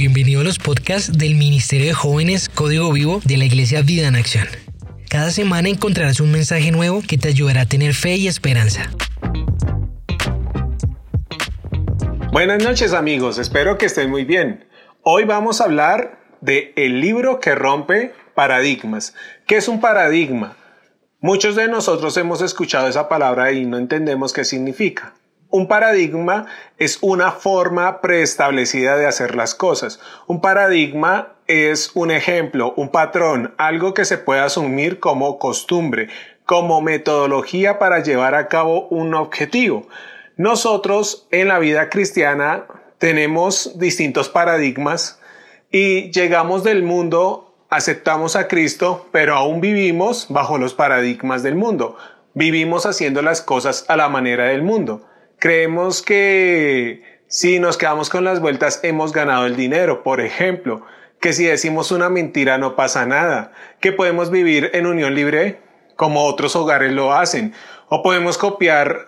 Bienvenido a los podcasts del Ministerio de Jóvenes Código Vivo de la Iglesia Vida en Acción. Cada semana encontrarás un mensaje nuevo que te ayudará a tener fe y esperanza. Buenas noches amigos, espero que estén muy bien. Hoy vamos a hablar de el libro que rompe paradigmas. ¿Qué es un paradigma? Muchos de nosotros hemos escuchado esa palabra y no entendemos qué significa. Un paradigma es una forma preestablecida de hacer las cosas. Un paradigma es un ejemplo, un patrón, algo que se puede asumir como costumbre, como metodología para llevar a cabo un objetivo. Nosotros en la vida cristiana tenemos distintos paradigmas y llegamos del mundo, aceptamos a Cristo, pero aún vivimos bajo los paradigmas del mundo. Vivimos haciendo las cosas a la manera del mundo. Creemos que si nos quedamos con las vueltas hemos ganado el dinero, por ejemplo, que si decimos una mentira no pasa nada, que podemos vivir en unión libre como otros hogares lo hacen, o podemos copiar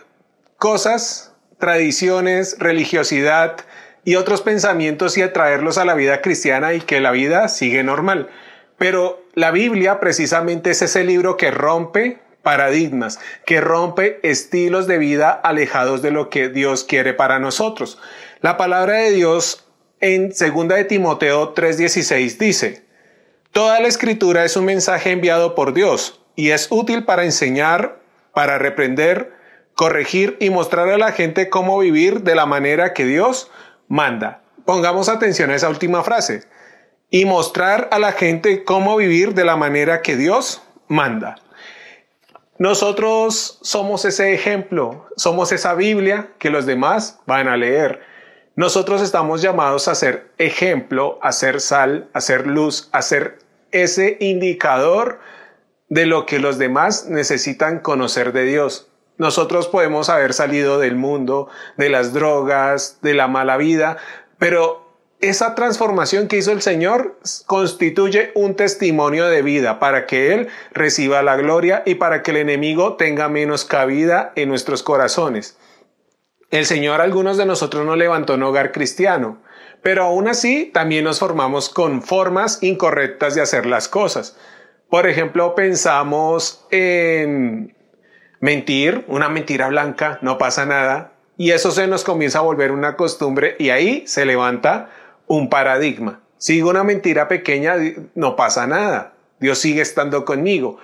cosas, tradiciones, religiosidad y otros pensamientos y atraerlos a la vida cristiana y que la vida sigue normal. Pero la Biblia precisamente es ese libro que rompe paradigmas, que rompe estilos de vida alejados de lo que Dios quiere para nosotros. La palabra de Dios en 2 de Timoteo 3:16 dice, Toda la escritura es un mensaje enviado por Dios y es útil para enseñar, para reprender, corregir y mostrar a la gente cómo vivir de la manera que Dios manda. Pongamos atención a esa última frase. Y mostrar a la gente cómo vivir de la manera que Dios manda. Nosotros somos ese ejemplo, somos esa Biblia que los demás van a leer. Nosotros estamos llamados a ser ejemplo, a ser sal, a ser luz, a ser ese indicador de lo que los demás necesitan conocer de Dios. Nosotros podemos haber salido del mundo, de las drogas, de la mala vida, pero esa transformación que hizo el Señor constituye un testimonio de vida para que Él reciba la gloria y para que el enemigo tenga menos cabida en nuestros corazones. El Señor algunos de nosotros nos levantó un hogar cristiano, pero aún así también nos formamos con formas incorrectas de hacer las cosas. Por ejemplo, pensamos en mentir, una mentira blanca, no pasa nada, y eso se nos comienza a volver una costumbre y ahí se levanta un paradigma. Sigo una mentira pequeña, no pasa nada. Dios sigue estando conmigo.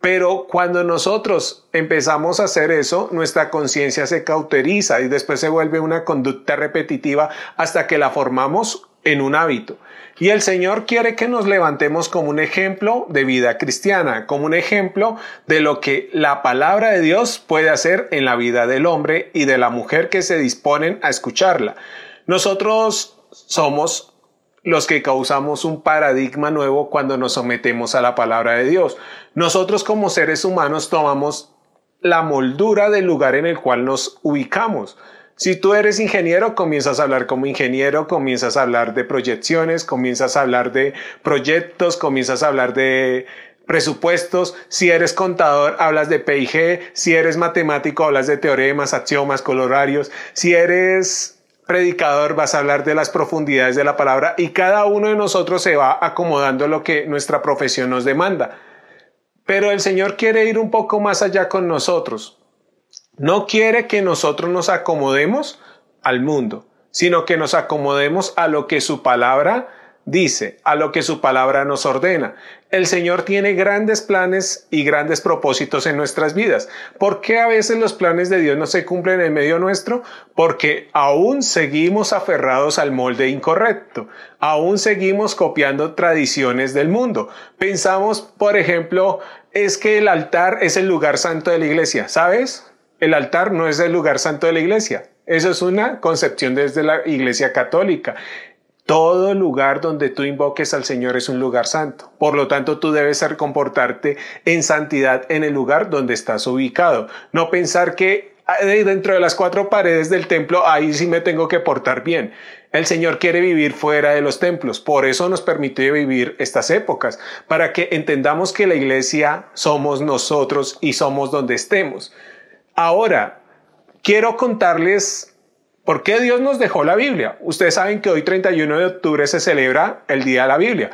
Pero cuando nosotros empezamos a hacer eso, nuestra conciencia se cauteriza y después se vuelve una conducta repetitiva hasta que la formamos en un hábito. Y el Señor quiere que nos levantemos como un ejemplo de vida cristiana, como un ejemplo de lo que la palabra de Dios puede hacer en la vida del hombre y de la mujer que se disponen a escucharla. Nosotros somos los que causamos un paradigma nuevo cuando nos sometemos a la palabra de Dios. Nosotros como seres humanos tomamos la moldura del lugar en el cual nos ubicamos. Si tú eres ingeniero, comienzas a hablar como ingeniero, comienzas a hablar de proyecciones, comienzas a hablar de proyectos, comienzas a hablar de presupuestos. Si eres contador, hablas de PIG. Si eres matemático, hablas de teoremas, axiomas, colorarios. Si eres predicador vas a hablar de las profundidades de la palabra y cada uno de nosotros se va acomodando lo que nuestra profesión nos demanda. Pero el Señor quiere ir un poco más allá con nosotros. No quiere que nosotros nos acomodemos al mundo, sino que nos acomodemos a lo que su palabra dice, a lo que su palabra nos ordena. El Señor tiene grandes planes y grandes propósitos en nuestras vidas. ¿Por qué a veces los planes de Dios no se cumplen en medio nuestro? Porque aún seguimos aferrados al molde incorrecto, aún seguimos copiando tradiciones del mundo. Pensamos, por ejemplo, es que el altar es el lugar santo de la iglesia, ¿sabes? El altar no es el lugar santo de la iglesia. Eso es una concepción desde la iglesia católica. Todo lugar donde tú invoques al Señor es un lugar santo. Por lo tanto, tú debes ser comportarte en santidad en el lugar donde estás ubicado. No pensar que dentro de las cuatro paredes del templo, ahí sí me tengo que portar bien. El Señor quiere vivir fuera de los templos, por eso nos permite vivir estas épocas, para que entendamos que la iglesia somos nosotros y somos donde estemos. Ahora, quiero contarles ¿Por qué Dios nos dejó la Biblia? Ustedes saben que hoy 31 de octubre se celebra el Día de la Biblia.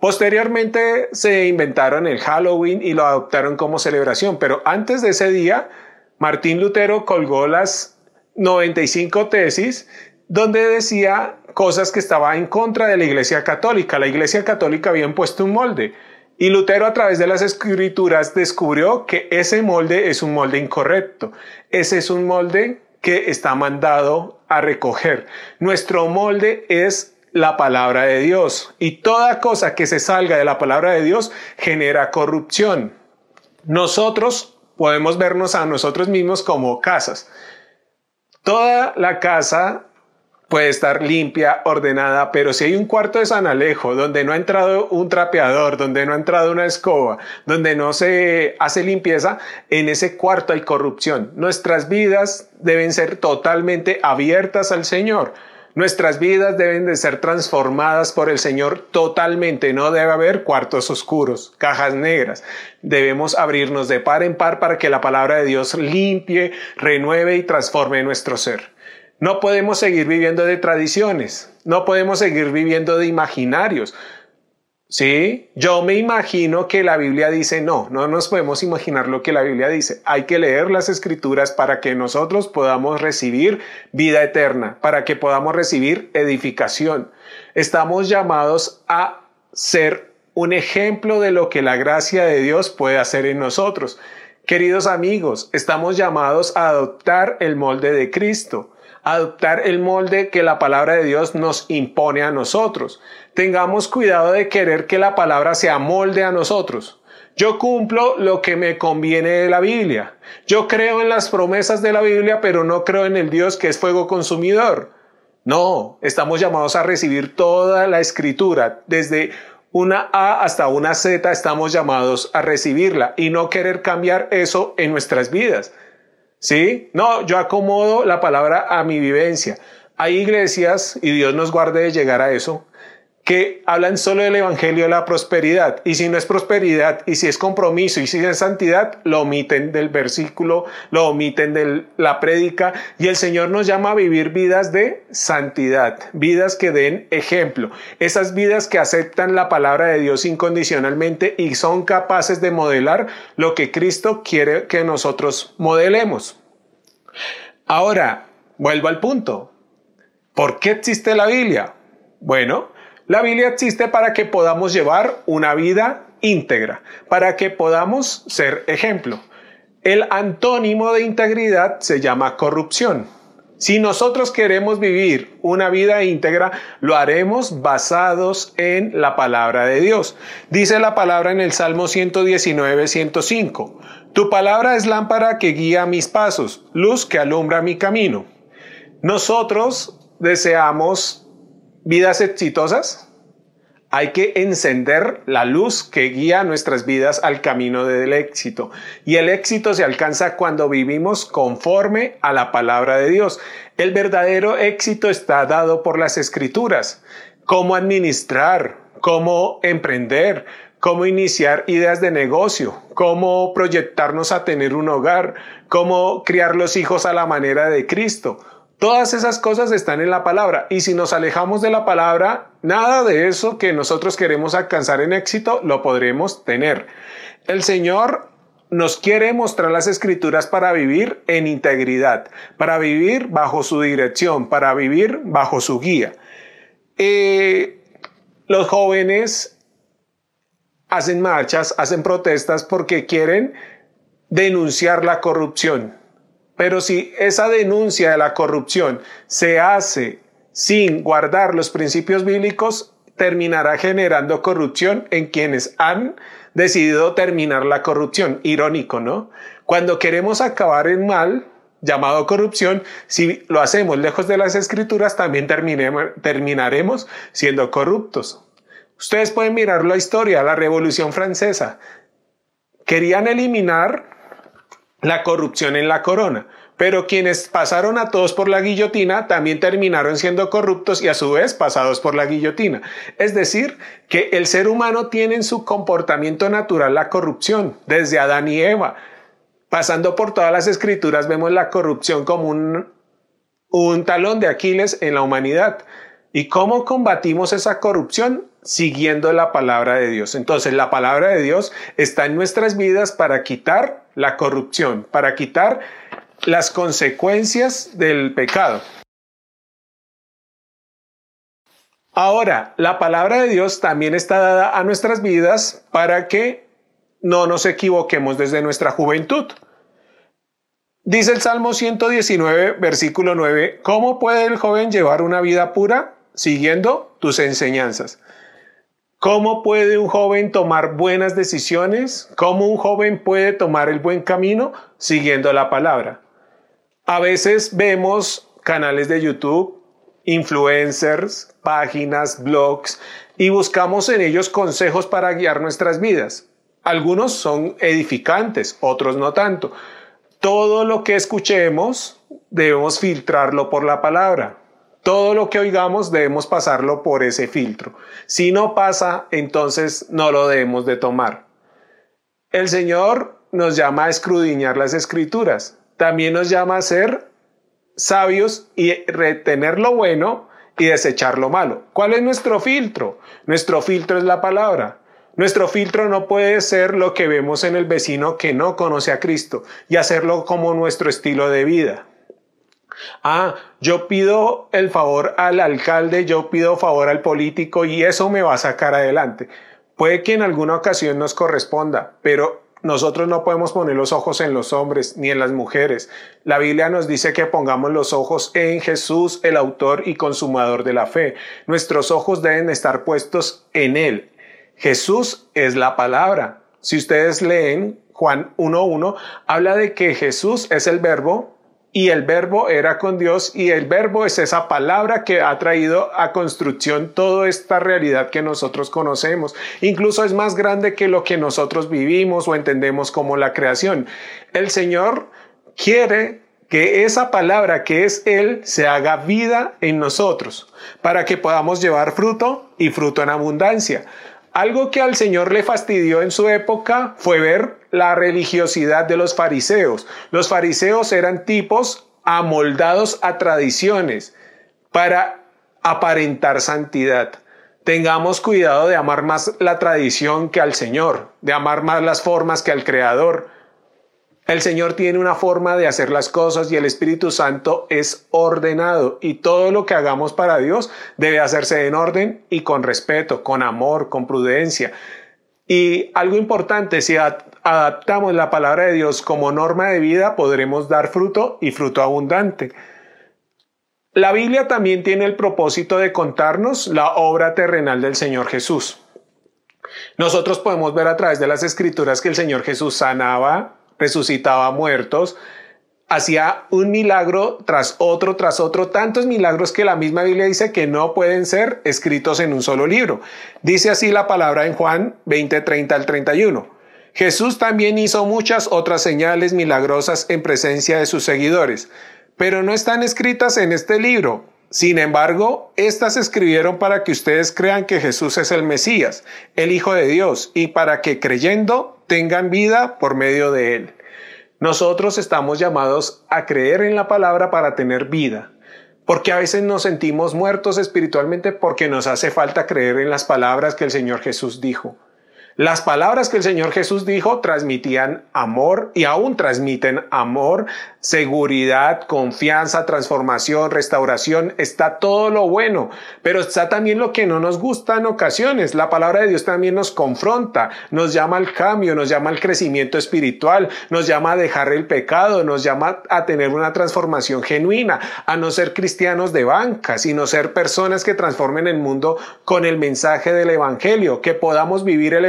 Posteriormente se inventaron el Halloween y lo adoptaron como celebración, pero antes de ese día, Martín Lutero colgó las 95 tesis donde decía cosas que estaban en contra de la Iglesia Católica. La Iglesia Católica había impuesto un molde y Lutero a través de las escrituras descubrió que ese molde es un molde incorrecto. Ese es un molde que está mandado a recoger. Nuestro molde es la palabra de Dios y toda cosa que se salga de la palabra de Dios genera corrupción. Nosotros podemos vernos a nosotros mismos como casas. Toda la casa puede estar limpia, ordenada, pero si hay un cuarto de San Alejo donde no ha entrado un trapeador, donde no ha entrado una escoba, donde no se hace limpieza, en ese cuarto hay corrupción. Nuestras vidas deben ser totalmente abiertas al Señor. Nuestras vidas deben de ser transformadas por el Señor totalmente. No debe haber cuartos oscuros, cajas negras. Debemos abrirnos de par en par para que la palabra de Dios limpie, renueve y transforme nuestro ser. No podemos seguir viviendo de tradiciones, no podemos seguir viviendo de imaginarios. Sí, yo me imagino que la Biblia dice no, no nos podemos imaginar lo que la Biblia dice. Hay que leer las escrituras para que nosotros podamos recibir vida eterna, para que podamos recibir edificación. Estamos llamados a ser un ejemplo de lo que la gracia de Dios puede hacer en nosotros. Queridos amigos, estamos llamados a adoptar el molde de Cristo adoptar el molde que la palabra de Dios nos impone a nosotros. Tengamos cuidado de querer que la palabra sea molde a nosotros. Yo cumplo lo que me conviene de la Biblia. Yo creo en las promesas de la Biblia, pero no creo en el Dios que es fuego consumidor. No, estamos llamados a recibir toda la escritura, desde una A hasta una Z estamos llamados a recibirla y no querer cambiar eso en nuestras vidas. ¿Sí? No, yo acomodo la palabra a mi vivencia. Hay iglesias, y Dios nos guarde de llegar a eso, que hablan solo del Evangelio de la prosperidad. Y si no es prosperidad, y si es compromiso, y si es santidad, lo omiten del versículo, lo omiten de la prédica. Y el Señor nos llama a vivir vidas de santidad, vidas que den ejemplo. Esas vidas que aceptan la palabra de Dios incondicionalmente y son capaces de modelar lo que Cristo quiere que nosotros modelemos. Ahora, vuelvo al punto. ¿Por qué existe la Biblia? Bueno, la Biblia existe para que podamos llevar una vida íntegra, para que podamos ser ejemplo. El antónimo de integridad se llama corrupción. Si nosotros queremos vivir una vida íntegra, lo haremos basados en la palabra de Dios. Dice la palabra en el Salmo 119, 105. Tu palabra es lámpara que guía mis pasos, luz que alumbra mi camino. Nosotros deseamos vidas exitosas, hay que encender la luz que guía nuestras vidas al camino del éxito. Y el éxito se alcanza cuando vivimos conforme a la palabra de Dios. El verdadero éxito está dado por las escrituras. Cómo administrar, cómo emprender, cómo iniciar ideas de negocio, cómo proyectarnos a tener un hogar, cómo criar los hijos a la manera de Cristo Todas esas cosas están en la palabra y si nos alejamos de la palabra, nada de eso que nosotros queremos alcanzar en éxito lo podremos tener. El Señor nos quiere mostrar las escrituras para vivir en integridad, para vivir bajo su dirección, para vivir bajo su guía. Eh, los jóvenes hacen marchas, hacen protestas porque quieren denunciar la corrupción. Pero si esa denuncia de la corrupción se hace sin guardar los principios bíblicos, terminará generando corrupción en quienes han decidido terminar la corrupción. Irónico, ¿no? Cuando queremos acabar en mal, llamado corrupción, si lo hacemos lejos de las escrituras, también terminaremos siendo corruptos. Ustedes pueden mirar la historia, la Revolución Francesa. Querían eliminar la corrupción en la corona. Pero quienes pasaron a todos por la guillotina también terminaron siendo corruptos y a su vez pasados por la guillotina. Es decir, que el ser humano tiene en su comportamiento natural la corrupción, desde Adán y Eva. Pasando por todas las escrituras vemos la corrupción como un un talón de Aquiles en la humanidad. ¿Y cómo combatimos esa corrupción? Siguiendo la palabra de Dios. Entonces la palabra de Dios está en nuestras vidas para quitar la corrupción, para quitar las consecuencias del pecado. Ahora, la palabra de Dios también está dada a nuestras vidas para que no nos equivoquemos desde nuestra juventud. Dice el Salmo 119, versículo 9, ¿cómo puede el joven llevar una vida pura? Siguiendo tus enseñanzas. ¿Cómo puede un joven tomar buenas decisiones? ¿Cómo un joven puede tomar el buen camino? Siguiendo la palabra. A veces vemos canales de YouTube influencers, páginas, blogs y buscamos en ellos consejos para guiar nuestras vidas. Algunos son edificantes, otros no tanto. Todo lo que escuchemos debemos filtrarlo por la palabra. Todo lo que oigamos debemos pasarlo por ese filtro. Si no pasa, entonces no lo debemos de tomar. El Señor nos llama a escrudiñar las escrituras. También nos llama a ser sabios y retener lo bueno y desechar lo malo. ¿Cuál es nuestro filtro? Nuestro filtro es la palabra. Nuestro filtro no puede ser lo que vemos en el vecino que no conoce a Cristo y hacerlo como nuestro estilo de vida. Ah, yo pido el favor al alcalde, yo pido favor al político y eso me va a sacar adelante. Puede que en alguna ocasión nos corresponda, pero nosotros no podemos poner los ojos en los hombres ni en las mujeres. La Biblia nos dice que pongamos los ojos en Jesús, el autor y consumador de la fe. Nuestros ojos deben estar puestos en Él. Jesús es la palabra. Si ustedes leen Juan 1.1, habla de que Jesús es el verbo y el verbo era con Dios y el verbo es esa palabra que ha traído a construcción toda esta realidad que nosotros conocemos. Incluso es más grande que lo que nosotros vivimos o entendemos como la creación. El Señor quiere que esa palabra que es Él se haga vida en nosotros para que podamos llevar fruto y fruto en abundancia. Algo que al Señor le fastidió en su época fue ver la religiosidad de los fariseos. Los fariseos eran tipos amoldados a tradiciones para aparentar santidad. Tengamos cuidado de amar más la tradición que al Señor, de amar más las formas que al Creador. El Señor tiene una forma de hacer las cosas y el Espíritu Santo es ordenado y todo lo que hagamos para Dios debe hacerse en orden y con respeto, con amor, con prudencia. Y algo importante, si adaptamos la palabra de Dios como norma de vida, podremos dar fruto y fruto abundante. La Biblia también tiene el propósito de contarnos la obra terrenal del Señor Jesús. Nosotros podemos ver a través de las escrituras que el Señor Jesús sanaba, resucitaba muertos, hacía un milagro tras otro, tras otro, tantos milagros que la misma Biblia dice que no pueden ser escritos en un solo libro. Dice así la palabra en Juan 20, 30 al 31. Jesús también hizo muchas otras señales milagrosas en presencia de sus seguidores, pero no están escritas en este libro. Sin embargo, estas se escribieron para que ustedes crean que Jesús es el Mesías, el Hijo de Dios, y para que creyendo tengan vida por medio de Él. Nosotros estamos llamados a creer en la palabra para tener vida, porque a veces nos sentimos muertos espiritualmente porque nos hace falta creer en las palabras que el Señor Jesús dijo. Las palabras que el Señor Jesús dijo transmitían amor y aún transmiten amor, seguridad, confianza, transformación, restauración. Está todo lo bueno, pero está también lo que no nos gusta en ocasiones. La palabra de Dios también nos confronta, nos llama al cambio, nos llama al crecimiento espiritual, nos llama a dejar el pecado, nos llama a tener una transformación genuina, a no ser cristianos de banca, sino ser personas que transformen el mundo con el mensaje del Evangelio, que podamos vivir el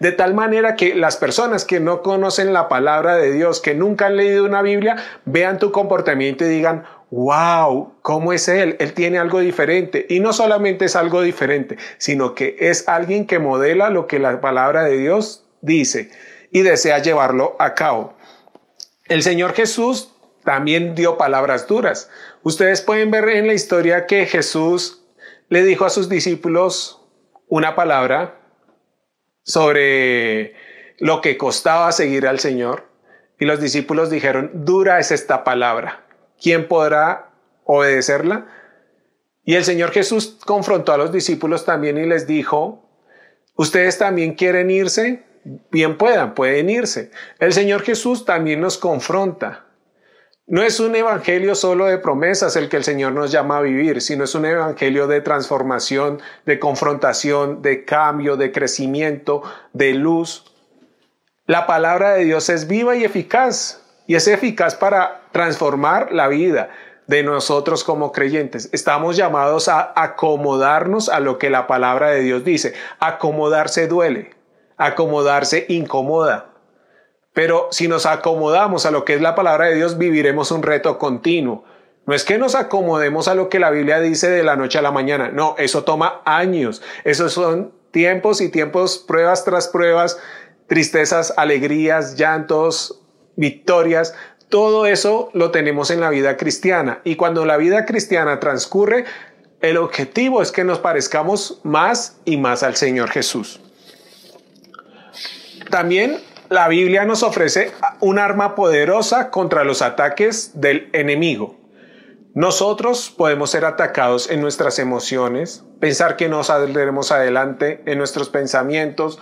De tal manera que las personas que no conocen la palabra de Dios, que nunca han leído una Biblia, vean tu comportamiento y digan, wow, ¿cómo es Él? Él tiene algo diferente. Y no solamente es algo diferente, sino que es alguien que modela lo que la palabra de Dios dice y desea llevarlo a cabo. El Señor Jesús también dio palabras duras. Ustedes pueden ver en la historia que Jesús le dijo a sus discípulos una palabra sobre lo que costaba seguir al Señor. Y los discípulos dijeron, dura es esta palabra. ¿Quién podrá obedecerla. Y el Señor Jesús confrontó a los discípulos también y les dijo, ¿ustedes también quieren irse? Bien puedan, pueden irse. El Señor Jesús también nos confronta. No es un evangelio solo de promesas el que el Señor nos llama a vivir, sino es un evangelio de transformación, de confrontación, de cambio, de crecimiento, de luz. La palabra de Dios es viva y eficaz, y es eficaz para transformar la vida, de nosotros como creyentes. Estamos llamados a acomodarnos a lo que la palabra de Dios dice. Acomodarse duele, acomodarse incomoda. Pero si nos acomodamos a lo que es la palabra de Dios, viviremos un reto continuo. No es que nos acomodemos a lo que la Biblia dice de la noche a la mañana. No, eso toma años. Esos son tiempos y tiempos, pruebas tras pruebas, tristezas, alegrías, llantos, victorias, todo eso lo tenemos en la vida cristiana y cuando la vida cristiana transcurre, el objetivo es que nos parezcamos más y más al Señor Jesús. También la Biblia nos ofrece un arma poderosa contra los ataques del enemigo. Nosotros podemos ser atacados en nuestras emociones, pensar que no saldremos adelante en nuestros pensamientos,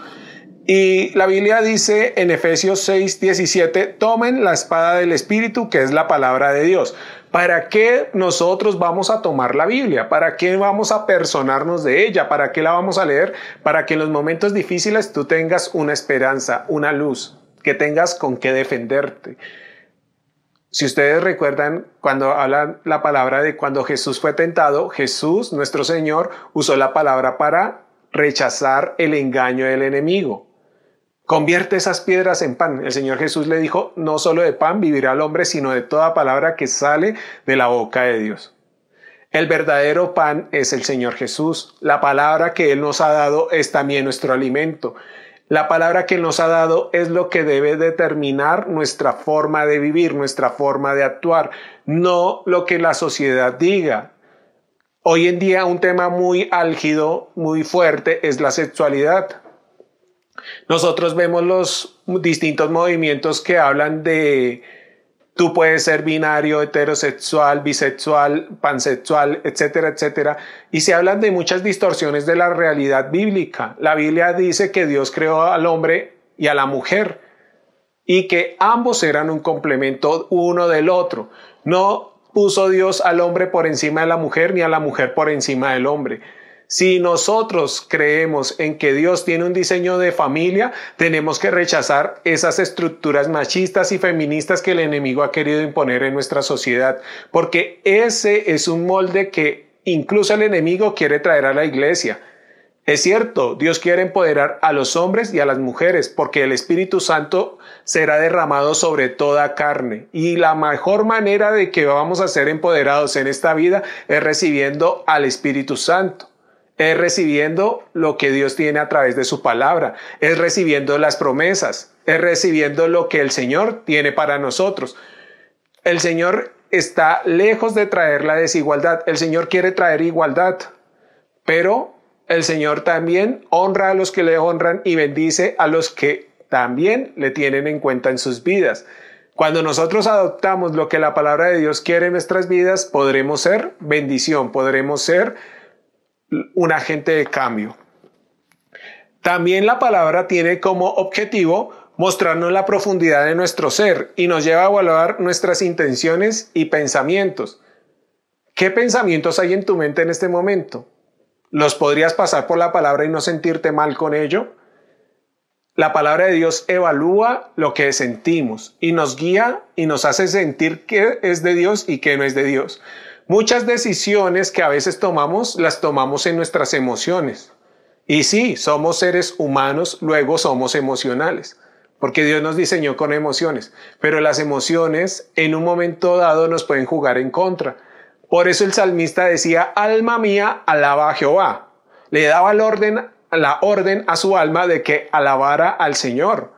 y la Biblia dice en Efesios 6, 17, tomen la espada del Espíritu, que es la palabra de Dios. ¿Para qué nosotros vamos a tomar la Biblia? ¿Para qué vamos a personarnos de ella? ¿Para qué la vamos a leer? Para que en los momentos difíciles tú tengas una esperanza, una luz, que tengas con qué defenderte. Si ustedes recuerdan cuando hablan la palabra de cuando Jesús fue tentado, Jesús, nuestro Señor, usó la palabra para rechazar el engaño del enemigo. Convierte esas piedras en pan. El Señor Jesús le dijo, no solo de pan vivirá el hombre, sino de toda palabra que sale de la boca de Dios. El verdadero pan es el Señor Jesús. La palabra que Él nos ha dado es también nuestro alimento. La palabra que nos ha dado es lo que debe determinar nuestra forma de vivir, nuestra forma de actuar, no lo que la sociedad diga. Hoy en día un tema muy álgido, muy fuerte, es la sexualidad. Nosotros vemos los distintos movimientos que hablan de tú puedes ser binario, heterosexual, bisexual, pansexual, etcétera, etcétera. Y se hablan de muchas distorsiones de la realidad bíblica. La Biblia dice que Dios creó al hombre y a la mujer y que ambos eran un complemento uno del otro. No puso Dios al hombre por encima de la mujer ni a la mujer por encima del hombre si nosotros creemos en que Dios tiene un diseño de familia, tenemos que rechazar esas estructuras machistas y feministas que el enemigo ha querido imponer en nuestra sociedad, porque ese es un molde que incluso el enemigo quiere traer a la iglesia. Es cierto, Dios quiere empoderar a los hombres y a las mujeres porque el Espíritu Santo será derramado sobre toda carne. Y la mejor manera de que vamos a ser empoderados en esta vida es recibiendo al Espíritu Santo es recibiendo lo que Dios tiene a través de su palabra, es recibiendo las promesas, es recibiendo lo que el Señor tiene para nosotros. El Señor está lejos de traer la desigualdad, el Señor quiere traer igualdad, pero el Señor también honra a los que le honran y bendice a los que también le tienen en cuenta en sus vidas. Cuando nosotros adoptamos lo que la palabra de Dios quiere en nuestras vidas, podremos ser bendición, podremos ser un agente de cambio. También la palabra tiene como objetivo mostrarnos la profundidad de nuestro ser y nos lleva a evaluar nuestras intenciones y pensamientos. ¿Qué pensamientos hay en tu mente en este momento? ¿Los podrías pasar por la palabra y no sentirte mal con ello? La palabra de Dios evalúa lo que sentimos y nos guía y nos hace sentir qué es de Dios y qué no es de Dios. Muchas decisiones que a veces tomamos las tomamos en nuestras emociones. Y sí, somos seres humanos, luego somos emocionales, porque Dios nos diseñó con emociones, pero las emociones en un momento dado nos pueden jugar en contra. Por eso el salmista decía, alma mía, alaba a Jehová. Le daba orden, la orden a su alma de que alabara al Señor.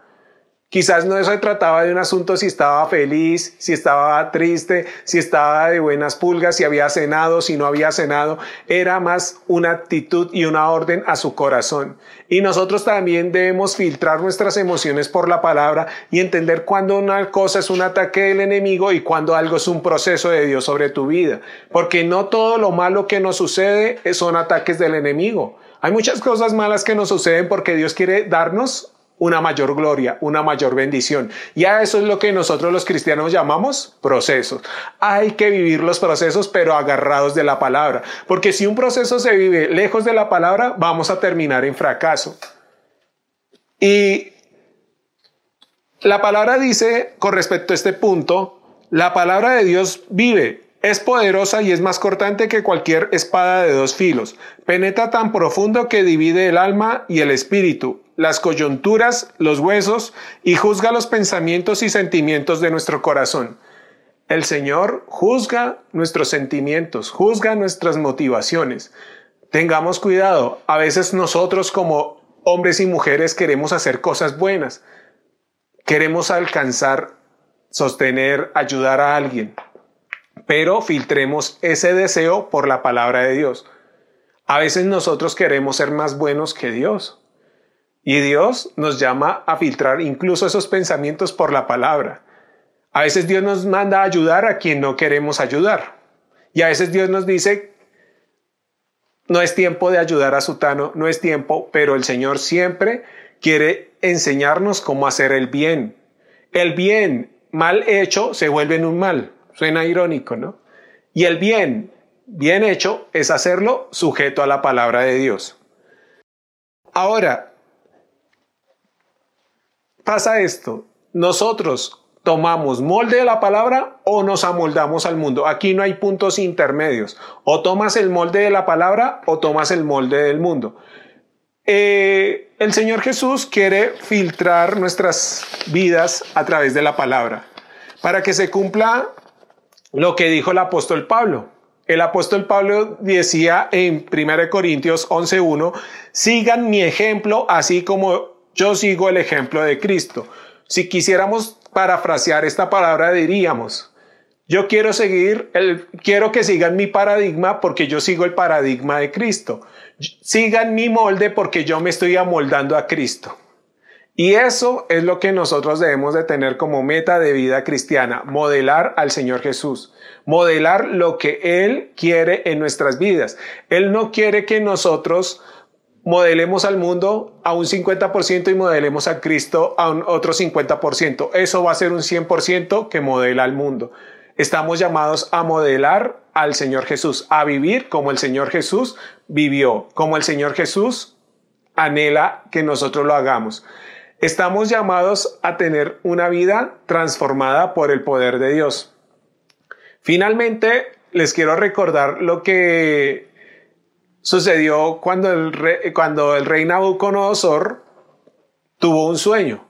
Quizás no se trataba de un asunto si estaba feliz, si estaba triste, si estaba de buenas pulgas, si había cenado, si no había cenado. Era más una actitud y una orden a su corazón. Y nosotros también debemos filtrar nuestras emociones por la palabra y entender cuando una cosa es un ataque del enemigo y cuando algo es un proceso de Dios sobre tu vida. Porque no todo lo malo que nos sucede son ataques del enemigo. Hay muchas cosas malas que nos suceden porque Dios quiere darnos una mayor gloria, una mayor bendición. Y a eso es lo que nosotros los cristianos llamamos procesos. Hay que vivir los procesos, pero agarrados de la palabra. Porque si un proceso se vive lejos de la palabra, vamos a terminar en fracaso. Y la palabra dice, con respecto a este punto, la palabra de Dios vive, es poderosa y es más cortante que cualquier espada de dos filos. Penetra tan profundo que divide el alma y el espíritu, las coyunturas, los huesos y juzga los pensamientos y sentimientos de nuestro corazón. El Señor juzga nuestros sentimientos, juzga nuestras motivaciones. Tengamos cuidado, a veces nosotros como hombres y mujeres queremos hacer cosas buenas, queremos alcanzar, sostener, ayudar a alguien, pero filtremos ese deseo por la palabra de Dios. A veces nosotros queremos ser más buenos que Dios. Y Dios nos llama a filtrar incluso esos pensamientos por la palabra. A veces Dios nos manda a ayudar a quien no queremos ayudar. Y a veces Dios nos dice, no es tiempo de ayudar a Sutano, no es tiempo, pero el Señor siempre quiere enseñarnos cómo hacer el bien. El bien mal hecho se vuelve en un mal. Suena irónico, ¿no? Y el bien, bien hecho, es hacerlo sujeto a la palabra de Dios. Ahora, pasa esto. Nosotros tomamos molde de la palabra o nos amoldamos al mundo. Aquí no hay puntos intermedios. O tomas el molde de la palabra o tomas el molde del mundo. Eh, el Señor Jesús quiere filtrar nuestras vidas a través de la palabra para que se cumpla lo que dijo el apóstol Pablo. El apóstol Pablo decía en 1 Corintios 11.1, sigan mi ejemplo así como yo sigo el ejemplo de Cristo. Si quisiéramos parafrasear esta palabra diríamos, yo quiero seguir, el, quiero que sigan mi paradigma porque yo sigo el paradigma de Cristo. Sigan mi molde porque yo me estoy amoldando a Cristo. Y eso es lo que nosotros debemos de tener como meta de vida cristiana, modelar al Señor Jesús, modelar lo que Él quiere en nuestras vidas. Él no quiere que nosotros modelemos al mundo a un 50% y modelemos a Cristo a un otro 50%. Eso va a ser un 100% que modela al mundo. Estamos llamados a modelar al Señor Jesús, a vivir como el Señor Jesús vivió, como el Señor Jesús anhela que nosotros lo hagamos. Estamos llamados a tener una vida transformada por el poder de Dios. Finalmente, les quiero recordar lo que sucedió cuando el rey, cuando el rey Nabucodonosor tuvo un sueño.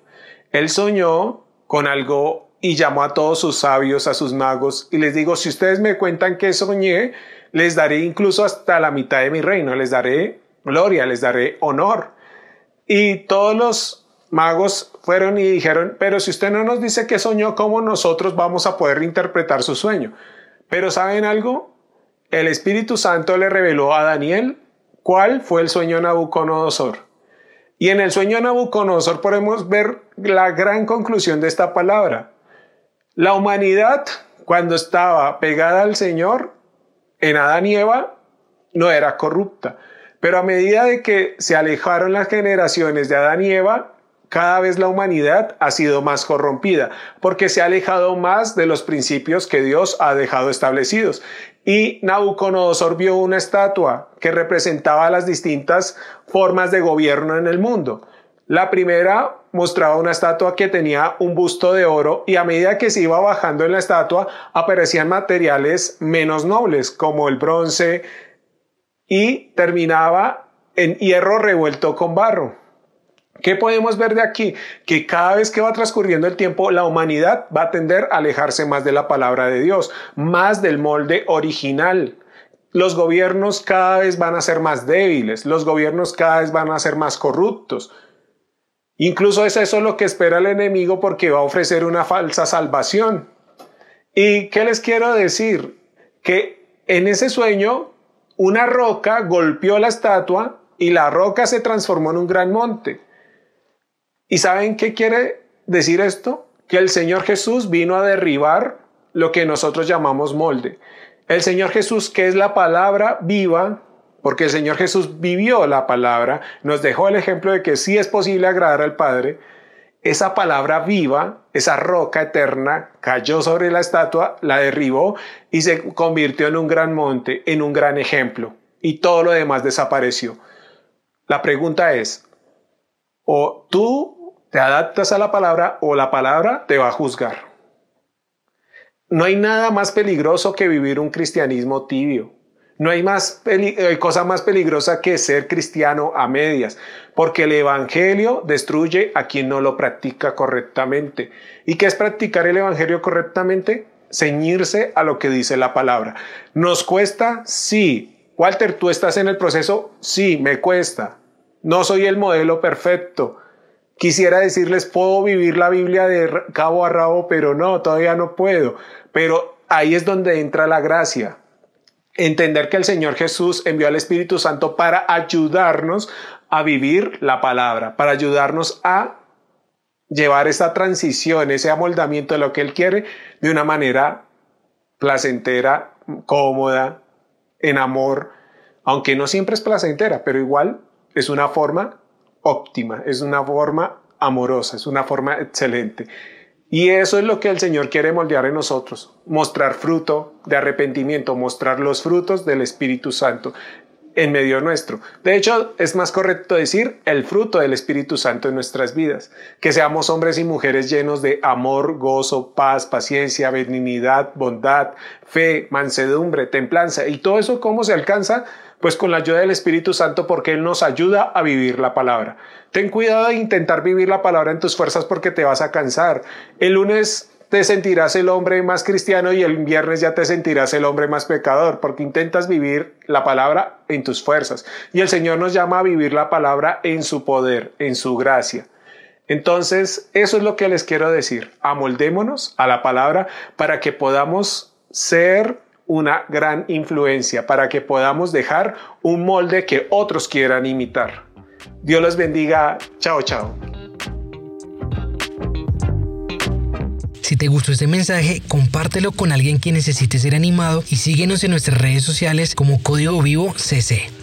Él soñó con algo y llamó a todos sus sabios, a sus magos, y les digo, si ustedes me cuentan que soñé, les daré incluso hasta la mitad de mi reino, les daré gloria, les daré honor. Y todos los magos fueron y dijeron, pero si usted no nos dice que soñó, ¿cómo nosotros vamos a poder interpretar su sueño? Pero ¿saben algo? El Espíritu Santo le reveló a Daniel cuál fue el sueño de Nabucodonosor. Y en el sueño de Nabucodonosor podemos ver la gran conclusión de esta palabra. La humanidad, cuando estaba pegada al Señor, en Adán y Eva, no era corrupta. Pero a medida de que se alejaron las generaciones de Adán y Eva, cada vez la humanidad ha sido más corrompida porque se ha alejado más de los principios que Dios ha dejado establecidos. Y Nabucodonosor vio una estatua que representaba las distintas formas de gobierno en el mundo. La primera mostraba una estatua que tenía un busto de oro y a medida que se iba bajando en la estatua aparecían materiales menos nobles como el bronce y terminaba en hierro revuelto con barro. ¿Qué podemos ver de aquí? Que cada vez que va transcurriendo el tiempo, la humanidad va a tender a alejarse más de la palabra de Dios, más del molde original. Los gobiernos cada vez van a ser más débiles, los gobiernos cada vez van a ser más corruptos. Incluso es eso lo que espera el enemigo porque va a ofrecer una falsa salvación. ¿Y qué les quiero decir? Que en ese sueño una roca golpeó la estatua y la roca se transformó en un gran monte. ¿Y saben qué quiere decir esto? Que el Señor Jesús vino a derribar lo que nosotros llamamos molde. El Señor Jesús, que es la palabra viva, porque el Señor Jesús vivió la palabra, nos dejó el ejemplo de que sí es posible agradar al Padre, esa palabra viva, esa roca eterna, cayó sobre la estatua, la derribó y se convirtió en un gran monte, en un gran ejemplo, y todo lo demás desapareció. La pregunta es, o tú te adaptas a la palabra o la palabra te va a juzgar. No hay nada más peligroso que vivir un cristianismo tibio. No hay más eh, cosa más peligrosa que ser cristiano a medias, porque el Evangelio destruye a quien no lo practica correctamente. ¿Y qué es practicar el Evangelio correctamente? Ceñirse a lo que dice la palabra. ¿Nos cuesta? Sí. Walter, ¿tú estás en el proceso? Sí, me cuesta. No soy el modelo perfecto. Quisiera decirles, puedo vivir la Biblia de cabo a rabo, pero no, todavía no puedo. Pero ahí es donde entra la gracia entender que el Señor Jesús envió al Espíritu Santo para ayudarnos a vivir la palabra, para ayudarnos a llevar esa transición, ese amoldamiento de lo que Él quiere de una manera placentera, cómoda, en amor, aunque no siempre es placentera, pero igual es una forma óptima, es una forma amorosa, es una forma excelente. Y eso es lo que el Señor quiere moldear en nosotros, mostrar fruto de arrepentimiento, mostrar los frutos del Espíritu Santo en medio nuestro. De hecho, es más correcto decir el fruto del Espíritu Santo en nuestras vidas, que seamos hombres y mujeres llenos de amor, gozo, paz, paciencia, benignidad, bondad, fe, mansedumbre, templanza. ¿Y todo eso cómo se alcanza? Pues con la ayuda del Espíritu Santo porque Él nos ayuda a vivir la palabra. Ten cuidado de intentar vivir la palabra en tus fuerzas porque te vas a cansar. El lunes te sentirás el hombre más cristiano y el viernes ya te sentirás el hombre más pecador, porque intentas vivir la palabra en tus fuerzas. Y el Señor nos llama a vivir la palabra en su poder, en su gracia. Entonces, eso es lo que les quiero decir. Amoldémonos a la palabra para que podamos ser una gran influencia, para que podamos dejar un molde que otros quieran imitar. Dios los bendiga. Chao, chao. Si te gustó este mensaje, compártelo con alguien que necesite ser animado y síguenos en nuestras redes sociales como Código Vivo CC.